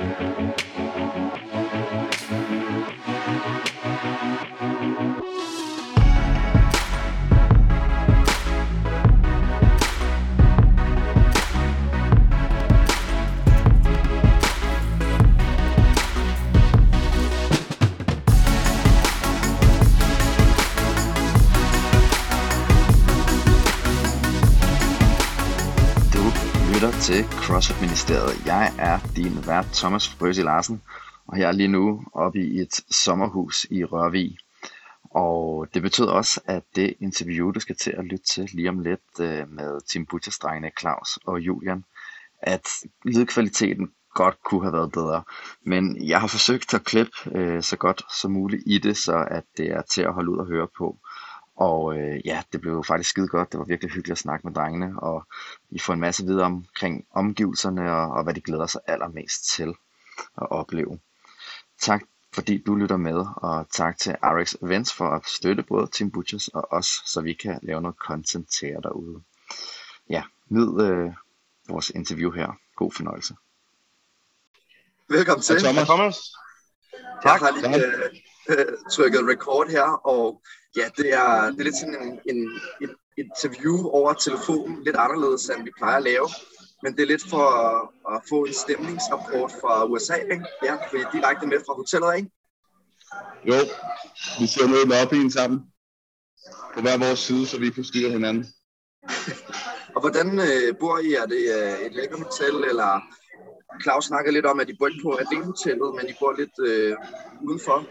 til CrossFit Ministeriet. Jeg er din vært Thomas Frøsi Larsen, og jeg er lige nu oppe i et sommerhus i Rørvig. Og det betyder også, at det interview, du skal til at lytte til lige om lidt øh, med Tim butchers Claus og Julian, at lydkvaliteten godt kunne have været bedre. Men jeg har forsøgt at klippe øh, så godt som muligt i det, så at det er til at holde ud og høre på. Og øh, ja, det blev faktisk skide godt. Det var virkelig hyggeligt at snakke med drengene, og I får en masse videre omkring omgivelserne, og, og hvad de glæder sig allermest til at opleve. Tak fordi du lytter med, og tak til RX Events for at støtte både Team Butchers og os, så vi kan lave noget content til jer derude. Ja, nyd øh, vores interview her. God fornøjelse. Velkommen til. Thomas. Thomas. Tak. Jeg har lige øh, trykket record her, og Ja, det er, det er lidt sådan en, en, et interview over telefonen, lidt anderledes end vi plejer at lave. Men det er lidt for at, at få en stemningsrapport fra USA, ikke? Ja, for I er direkte med fra hotellet, ikke? Jo, vi sidder nede i lobbyen sammen. På hver vores side, så vi forstyrrer hinanden. og hvordan øh, bor I? Er det øh, et lækker hotel, eller Claus snakkede lidt om, at I bor ikke på Aden-hotellet, men I bor lidt øh, udenfor?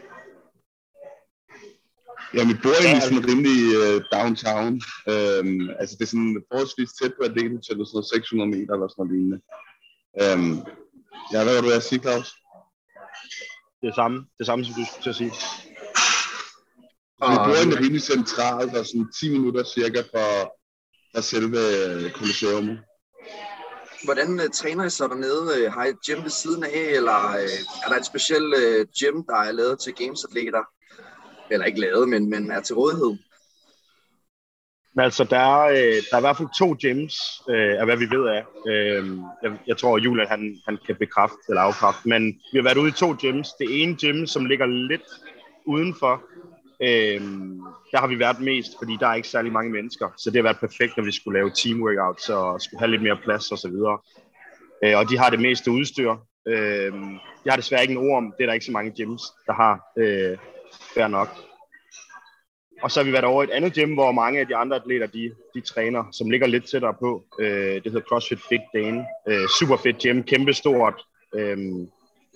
Ja, vi bor egentlig sådan rimelig uh, downtown. Um, altså det er sådan forholdsvis tæt på Adel Hotel, sådan 600 meter eller sådan noget lignende. Um, ja, hvad var du at sige, Claus? Det samme, det samme som du skulle til at sige. Så vi bor egentlig rimelig centralt, og sådan 10 minutter cirka fra, fra selve Colosseum. Hvordan uh, træner I så dernede? Uh, har I et gym ved siden af, eller uh, er der et specielt uh, gym, der er lavet til gamesatleter? Eller ikke lavet, men, men er til rådighed? Men altså, der er, øh, der er i hvert fald to gyms, øh, af hvad vi ved af. Øh, jeg, jeg tror, at Julian han, han kan bekræfte eller afkræfte, men vi har været ude i to gyms. Det ene gym, som ligger lidt udenfor, øh, der har vi været mest, fordi der er ikke særlig mange mennesker. Så det har været perfekt, når vi skulle lave team workouts og skulle have lidt mere plads osv. Og, øh, og de har det meste udstyr. Øh, jeg har desværre ikke en ord om, det er der ikke så mange gyms, der har. Øh, fair nok. Og så har vi været over et andet gym, hvor mange af de andre atleter, de, de træner, som ligger lidt tættere på. Øh, det hedder CrossFit Big Dane. Øh, super fedt gym, kæmpe stort. Øh,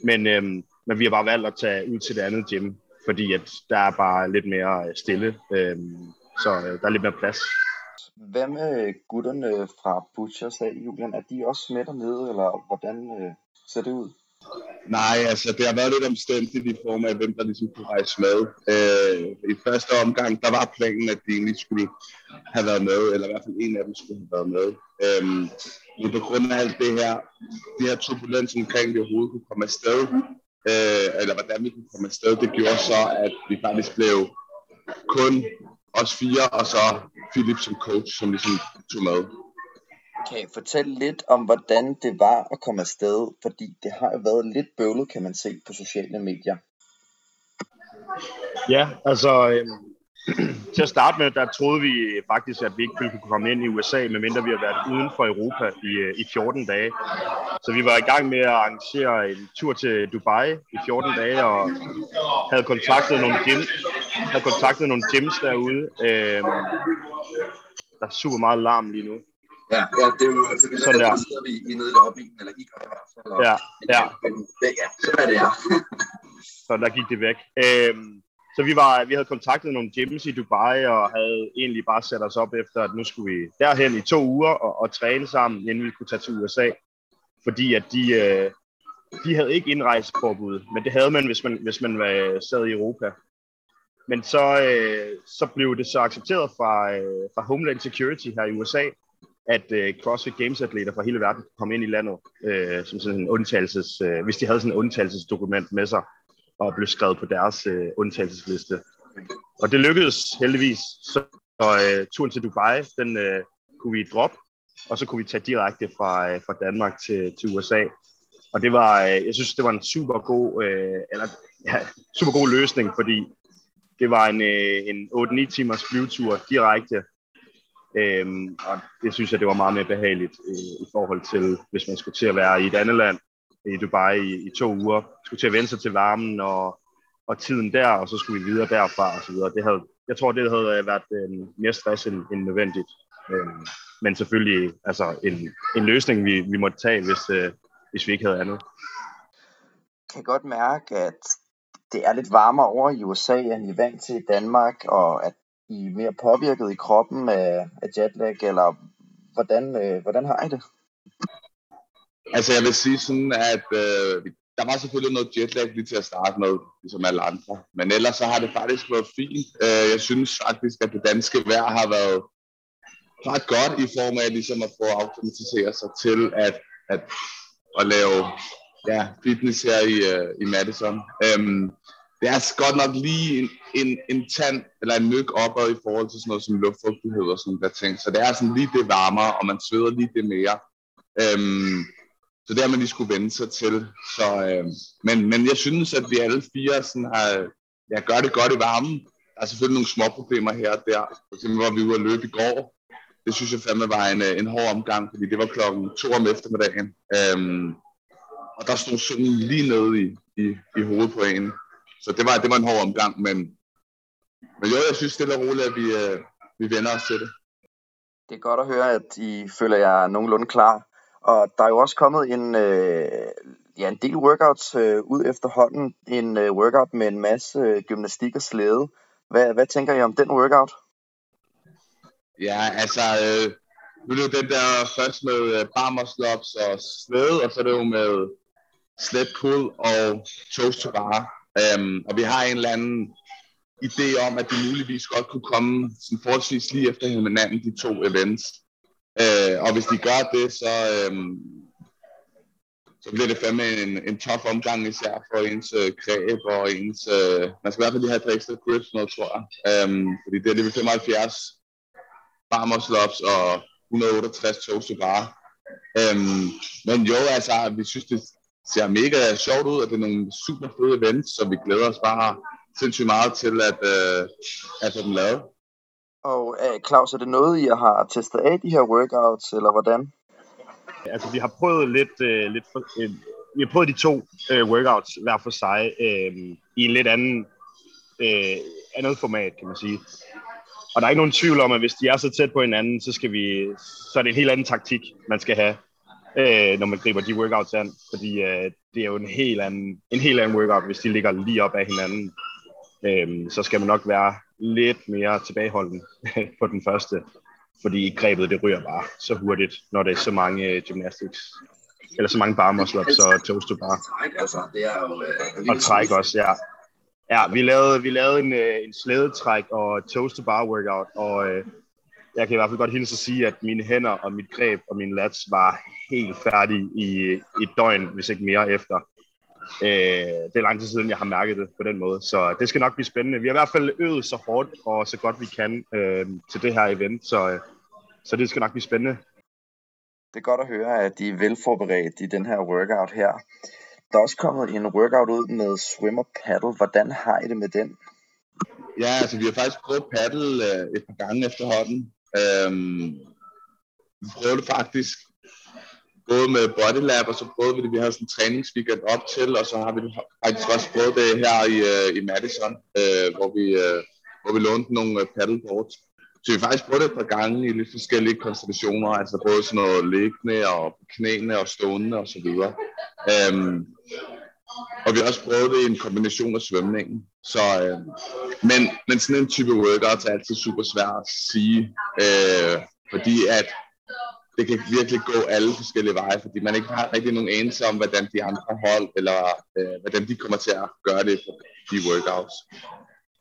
men, øh, men vi har bare valgt at tage ud til det andet gym, fordi at der er bare lidt mere øh, stille. Øh, så øh, der er lidt mere plads. Hvad med gutterne fra Butchers af, Julian? Er de også med dernede, eller hvordan øh, ser det ud? Nej, altså det har været lidt omstændigt i form af, hvem der ligesom kunne rejse med. Øh, I første omgang, der var planen, at de egentlig skulle have været med, eller i hvert fald en af dem skulle have været med. Øh, men på grund af alt det her, det her turbulens omkring, vi overhovedet kunne komme afsted, øh, eller hvordan vi kunne komme afsted, det gjorde så, at vi faktisk blev kun os fire, og så Philip som coach, som ligesom tog med. Kan I fortælle lidt om, hvordan det var at komme afsted? Fordi det har jo været lidt bøvlet, kan man se på sociale medier. Ja, altså øh, til at starte med, der troede vi faktisk, at vi ikke ville kunne komme ind i USA, medmindre vi har været uden for Europa i, øh, i 14 dage. Så vi var i gang med at arrangere en tur til Dubai i 14 dage, og havde kontaktet nogle, gym, havde kontaktet nogle gyms derude. Øh, der er super meget larm lige nu. Ja, ja det er jo altså, vi sådan der. sidder vi, vi nede i lobbyen, eller I gør i hvert fald. Ja, ja. Ja, så er det ja. så der gik det væk. Øhm, så vi, var, vi havde kontaktet nogle gyms i Dubai, og havde egentlig bare sat os op efter, at nu skulle vi derhen i to uger og, og træne sammen, inden vi kunne tage til USA. Fordi at de, øh, de havde ikke indrejseforbud, men det havde man, hvis man, hvis man var, sad i Europa. Men så, øh, så blev det så accepteret fra, øh, fra Homeland Security her i USA, at øh, CrossFit Games atleter fra hele verden kom ind i landet øh, som sådan en undtagelses, øh, hvis de havde sådan en undtagelsesdokument med sig og blev skrevet på deres øh, undtagelsesliste. Og det lykkedes heldigvis. Så øh, turen til Dubai, den øh, kunne vi droppe, og så kunne vi tage direkte fra, øh, fra Danmark til, til USA. Og det var, øh, jeg synes, det var en super god, øh, eller, ja, super god løsning, fordi det var en, øh, en 8-9 timers flyvetur direkte. Øhm, og det synes jeg, det var meget mere behageligt øh, i forhold til, hvis man skulle til at være i et andet land, i Dubai i, i to uger, skulle til at vende sig til varmen og, og tiden der, og så skulle vi videre derfra og så videre. Det havde, jeg tror, det havde øh, været øh, mere stress end, end nødvendigt. Øhm, men selvfølgelig altså en, en løsning, vi, vi måtte tage, hvis, øh, hvis vi ikke havde andet. Jeg kan godt mærke, at det er lidt varmere over i USA, end I er vant til i Danmark, og at i er mere påvirket i kroppen af, af jetlag, eller hvordan, øh, hvordan har I det? Altså jeg vil sige sådan, at øh, der var selvfølgelig noget jetlag lige til at starte med, ligesom alle andre. Men ellers så har det faktisk været fint. Øh, jeg synes faktisk, at det danske vejr har været ret godt i form af ligesom at få automatiseret sig til at, at, at lave ja, fitness her i, øh, i Madison. Um, det er altså godt nok lige en, en, en tand eller en myg opad i forhold til sådan noget som luftfugtighed og sådan der ting. Så det er sådan lige det varmere, og man sveder lige det mere. Øhm, så det har man lige skulle vende sig til. Så, um, men, men jeg synes, at vi alle fire sådan har, ja, gør det godt i varmen. Der er selvfølgelig nogle små problemer her og der. For eksempel var vi ude at løbe i går, det synes jeg fandme var en, øh, en hård omgang, fordi det var klokken to om eftermiddagen. Øhm, og der stod solen lige nede i, i, i hovedet på en. Så det var, det var en hård omgang, men, men jo, jeg synes stille og roligt, at vi, øh, vi vender os til det. Det er godt at høre, at I føler jer nogenlunde klar. Og der er jo også kommet en, øh, ja, en del workouts øh, ud efterhånden. En øh, workout med en masse øh, gymnastik og slæde. Hvad, hvad tænker I om den workout? Ja, altså, øh, nu er det jo den der først med øh, barmerslops og slæde, og så er det jo med slet pull og toast to bar. Øhm, og vi har en eller anden idé om, at de muligvis godt kunne komme sådan forholdsvis lige efter hinanden, de to events. Øh, og hvis de gør det, så, øhm, så bliver det fandme en, en tough omgang, især for ens øh, kræb og ens... Øh, man skal i hvert fald lige have et ekstra grip, noget, tror jeg. Øhm, fordi det er lige 75 farmerslops og 168 toes bare. Øhm, men jo, altså, vi synes, det ser mega sjovt ud, og det er nogle super fede events, så vi glæder os bare sindssygt meget til at, øh, at få dem lavet. Og uh, Claus, er det noget, I har testet af de her workouts, eller hvordan? Altså, vi har prøvet lidt, øh, lidt for, øh, vi har prøvet de to øh, workouts hver for sig øh, i en lidt anden, øh, andet format, kan man sige. Og der er ikke nogen tvivl om, at hvis de er så tæt på hinanden, så, skal vi, så er det en helt anden taktik, man skal have, øh, når man griber de workouts an. Fordi øh, det er jo en helt, anden, en helt anden workout, hvis de ligger lige op af hinanden. Øh, så skal man nok være lidt mere tilbageholden på den første. Fordi grebet, det ryger bare så hurtigt, når der er så mange øh, gymnastics. Eller så mange bar muscle og toast to bar. Altså, det er jo... Øh, og træk også, ja. Ja, vi lavede, vi lavede en, øh, en slædetræk og toast to bar workout, og øh, jeg kan i hvert fald godt hilse at sige, at mine hænder og mit greb og min lats var helt færdige i et døgn, hvis ikke mere efter. Øh, det er lang tid siden, jeg har mærket det på den måde, så det skal nok blive spændende. Vi har i hvert fald øvet så hårdt og så godt vi kan øh, til det her event, så, øh, så det skal nok blive spændende. Det er godt at høre, at de er velforberedt i den her workout her. Der er også kommet en workout ud med swimmer paddle. Hvordan har I det med den? Ja, altså vi har faktisk prøvet paddle øh, et par gange efterhånden. Øhm, vi prøvede det faktisk både med bodylab, og så prøvede vi det, vi havde sådan en træningsweekend op til, og så har vi faktisk også prøvet det her i, uh, i Madison, uh, hvor, vi, uh, hvor vi lånte nogle uh, paddleboards. Så vi faktisk prøvet det et par gange i lidt forskellige konstellationer, altså både sådan noget liggende og knæene og stående og så videre. Øhm, og vi har også prøvet det i en kombination af svømningen. Så, øh, men, men sådan en type workout er altid super svært at sige, øh, fordi at det kan virkelig gå alle forskellige veje, fordi man ikke har rigtig nogen anelse om, hvordan de andre hold, eller øh, hvordan de kommer til at gøre det for de workouts,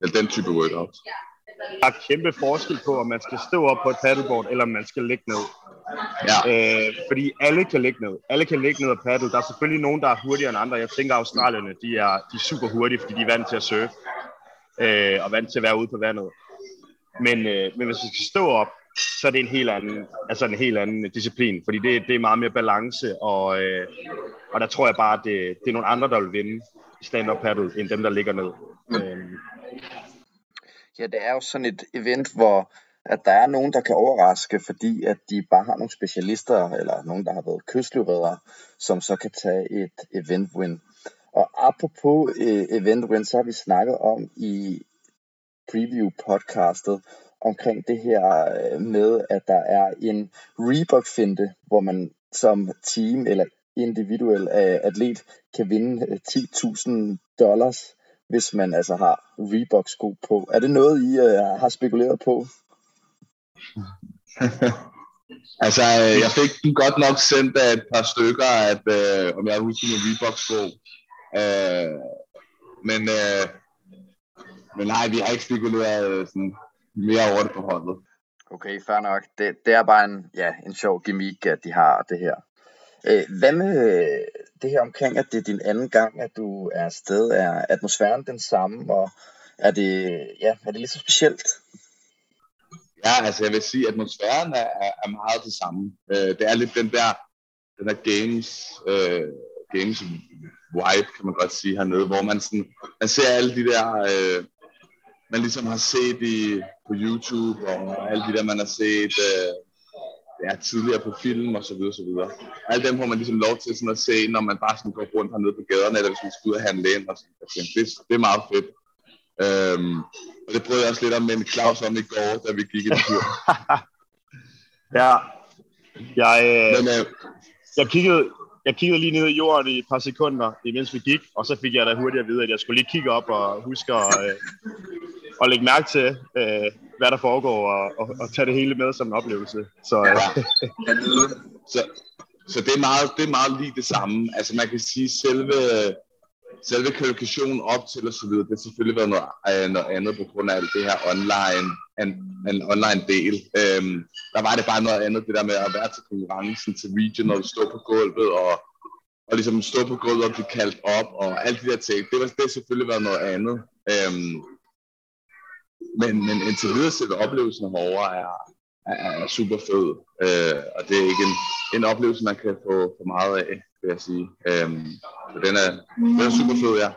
eller den type workouts. Der er kæmpe forskel på, om man skal stå op på et paddleboard, eller om man skal ligge ned. Ja. Øh, fordi alle kan ligge ned. Alle kan ligge ned og paddle. Der er selvfølgelig nogen, der er hurtigere end andre. Jeg tænker, at australierne de er, de er super hurtige, fordi de er vant til at surfe. Øh, og vant til at være ude på vandet. Men, øh, men hvis vi skal stå op, så er det en helt anden, altså en helt anden disciplin, fordi det, det er meget mere balance, og, øh, og der tror jeg bare, at det, det er nogle andre, der vil vinde stand-up paddle, end dem, der ligger ned. Mm. Øhm. Ja, det er jo sådan et event, hvor at der er nogen, der kan overraske, fordi at de bare har nogle specialister, eller nogen, der har været kystløbredere, som så kan tage et event win. Og apropos øh, event win, så har vi snakket om i preview podcastet omkring det her øh, med, at der er en Reebok-finte, hvor man som team eller individuel øh, atlet kan vinde øh, 10.000 dollars, hvis man altså har Reebok-sko på. Er det noget, I uh, har spekuleret på? altså, jeg fik den godt nok sendt af et par stykker, at uh, om jeg husker med Reebok-sko. Uh, men, uh, men nej, vi har ikke spekuleret sådan, mere over det på holdet. Okay, fair nok. Det, det er bare en, ja, en sjov gimmick, at de har det her. Øh, hvad med det her omkring, at det er din anden gang, at du er afsted? Er atmosfæren den samme, og er det, ja, er det lidt så specielt? Ja, altså jeg vil sige, at atmosfæren er, er meget det samme. Øh, det er lidt den der, den der games, øh, games vibe, kan man godt sige hernede, hvor man, sådan, man ser alle de der øh, man ligesom har set i, på YouTube, og alle de der, man har set øh, ja, tidligere på film og så videre, så videre. Alle dem får man ligesom lov til sådan at se, når man bare sådan går rundt hernede på gaderne, eller hvis man skal ud og handle ind, og sådan. Det, det er meget fedt. Øhm, og det prøvede jeg også lidt om med Claus om i går, da vi gik en tur. ja, jeg, øh, Men, øh, jeg kiggede, jeg kiggede lige ned i jorden i et par sekunder, imens vi gik, og så fik jeg da hurtigt at vide, at jeg skulle lige kigge op og huske at, øh, at lægge mærke til, øh, hvad der foregår, og, og, og tage det hele med som en oplevelse. Så, øh. ja. så, så det, er meget, det er meget lige det samme. Altså man kan sige, selve, selve kvalifikationen op til og så videre, det har selvfølgelig været noget, øh, noget andet på grund af alt det her online, en, en online del. Øhm, der var det bare noget andet, det der med at være til konkurrencen, til regional, stå på gulvet og, og ligesom stå på gulvet og blive kaldt op og alt de der ting. Det, var, det har selvfølgelig været noget andet. Øhm, men, men indtil videre selve oplevelsen herovre er, er, er super fed, øh, og det er ikke en, en oplevelse, man kan få for meget af, vil jeg sige. Øh, så den er, den er super fed, ja.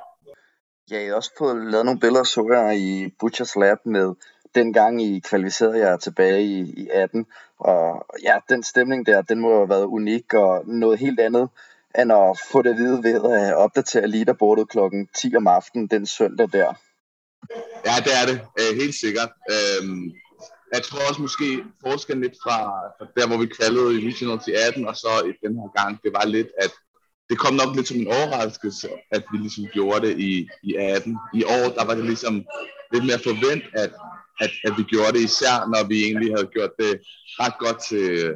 Ja, jeg har også fået lavet nogle billeder, så jeg i Butchers Lab med dengang I kvalificerede jer tilbage i, i 18. Og ja, den stemning der, den må have været unik og noget helt andet, end at få det at vide ved at opdatere leaderboardet klokken 10 om aftenen den søndag der. Ja, det er det. Øh, helt sikkert. Øh, jeg tror også måske forskellen lidt fra, fra der, hvor vi kvalede i regional til 18, og så i den her gang, det var lidt, at det kom nok lidt som en overraskelse, at vi ligesom gjorde det i, i 18. I år, der var det ligesom lidt mere forvent, at, at, at vi gjorde det, især når vi egentlig havde gjort det ret godt til,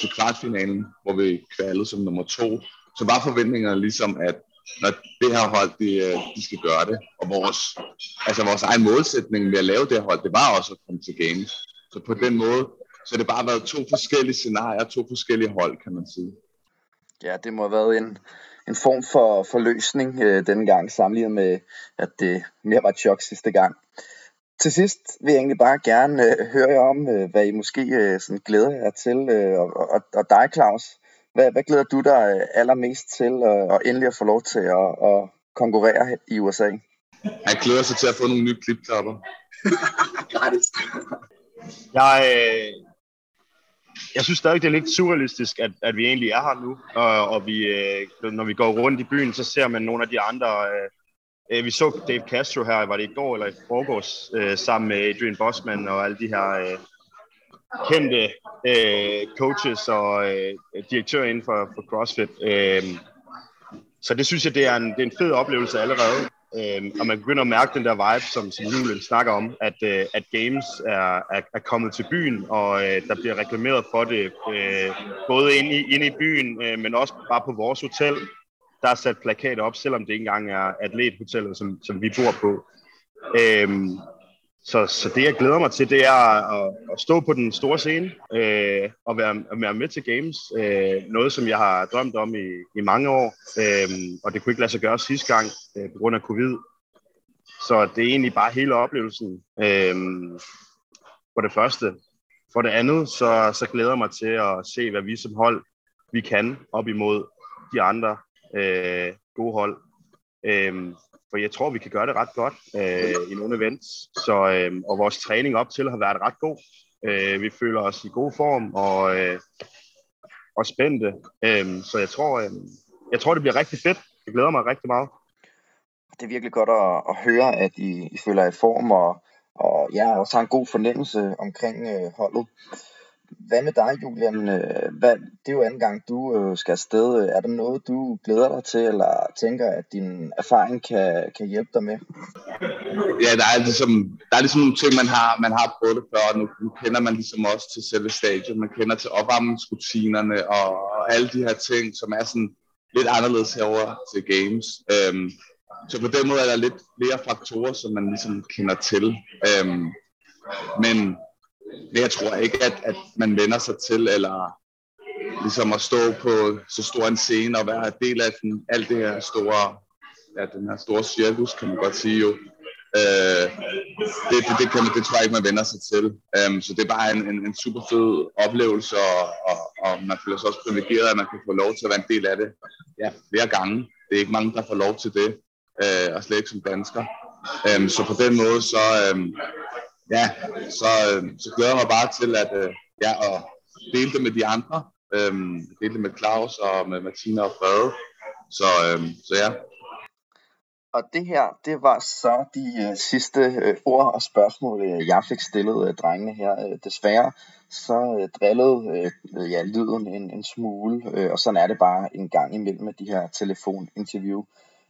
til kvartfinalen, hvor vi kvalede som nummer to. Så var forventningerne ligesom, at når det her hold, de, øh, de skal gøre det. Og vores, altså vores egen målsætning med at lave det her hold, det var også at komme til games. Så på den måde, så det bare været to forskellige scenarier, to forskellige hold, kan man sige. Ja, det må have været en, en form for, for løsning øh, denne gang, sammenlignet med, at det mere var et chok sidste gang. Til sidst vil jeg egentlig bare gerne øh, høre jer om, øh, hvad I måske øh, sådan glæder jer til, øh, og, og, og dig, Claus. Hvad, hvad glæder du dig øh, allermest til at, endelig at få lov til at, at konkurrere i USA? Jeg glæder sig til at få nogle nye klipklapper. Gratis. jeg, øh, jeg synes stadig, det er lidt surrealistisk, at, at vi egentlig er her nu. Og, og vi, øh, når vi går rundt i byen, så ser man nogle af de andre... Øh, vi så Dave Castro her, var det i går eller i forgårs, øh, sammen med Adrian Bossman og alle de her øh, kendte øh, coaches og øh, direktører inden for, for CrossFit. Øh, så det synes jeg, det er en, det er en fed oplevelse allerede. Øh, og man begynder at mærke den der vibe, som, som Julen snakker om, at, øh, at games er, er, er kommet til byen, og øh, der bliver reklameret for det, øh, både inde i, inde i byen, øh, men også bare på vores hotel. Der er sat plakater op, selvom det ikke engang er atlethotellet, som, som vi bor på. Øh, så, så det, jeg glæder mig til, det er at, at stå på den store scene øh, og være, at være med til Games. Øh, noget, som jeg har drømt om i, i mange år, øh, og det kunne ikke lade sig gøre sidste gang øh, på grund af covid. Så det er egentlig bare hele oplevelsen. Øh, for det første, for det andet, så, så glæder jeg mig til at se, hvad vi som hold vi kan op imod de andre øh, gode hold. Øh, for jeg tror, vi kan gøre det ret godt øh, i nogle events. Så, øh, og vores træning op til har været ret god. Øh, vi føler os i god form og, øh, og spændte. Øh, så jeg tror, øh, jeg tror, det bliver rigtig fedt. Jeg glæder mig rigtig meget. Det er virkelig godt at, at høre, at I, I føler i form, og, og ja, også har en god fornemmelse omkring øh, holdet. Hvad med dig, Julian? Øh, hvad, det er jo anden gang, du øh, skal afsted. Er der noget, du glæder dig til, eller tænker, at din erfaring kan, kan hjælpe dig med? Ja, der er, ligesom, der er ligesom nogle ting, man har, man har prøvet det før, og nu, nu kender man ligesom også til selve stadion. Man kender til opvarmningsrutinerne og, og alle de her ting, som er sådan lidt anderledes herover til games. Øhm, så på den måde er der lidt flere faktorer, som man ligesom kender til. Øhm, men men jeg tror ikke, at, at man vender sig til, eller ligesom at stå på så stor en scene og være del af den, alt det her store, ja, den her store cirkus, kan man godt sige jo. Øh, det, det, det, kan man, det tror jeg ikke, man vender sig til. Øhm, så det er bare en, en, en super fed oplevelse, og, og, og man føler sig også privilegeret, at man kan få lov til at være en del af det ja, flere gange. Det er ikke mange, der får lov til det, øh, og slet ikke som dansker. Øhm, så på den måde, så, um, ja, så, øh, så glæder jeg mig bare til at, øh, ja, at dele det med de andre. Øh, dele det med Claus og med Martina og Frede. Så, øh, så ja. Og det her, det var så de øh, sidste øh, ord og spørgsmål, øh, jeg fik stillet øh, drengene her. Øh, desværre så øh, drillede øh, ja, lyden en, en smule, øh, og sådan er det bare en gang imellem med de her telefoninterview.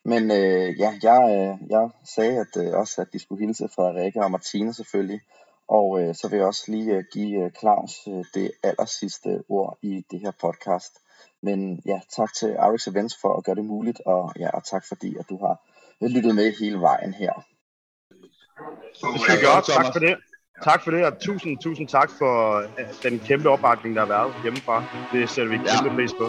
Men øh, ja, jeg, øh, jeg sagde at, øh, også, at de skulle hilse Frederikke og Martine selvfølgelig. Og øh, så vil jeg også lige øh, give øh, Claus øh, det aller sidste ord i det her podcast. Men ja, tak til Arix Events for at gøre det muligt, og ja, og tak fordi, at du har lyttet med hele vejen her. Det skal vi gøre. Tak for det. Tak for det, og tusind, tusind tak for øh, den kæmpe opbakning, der har været hjemmefra. Det sætter vi kæmpe ja. pris på.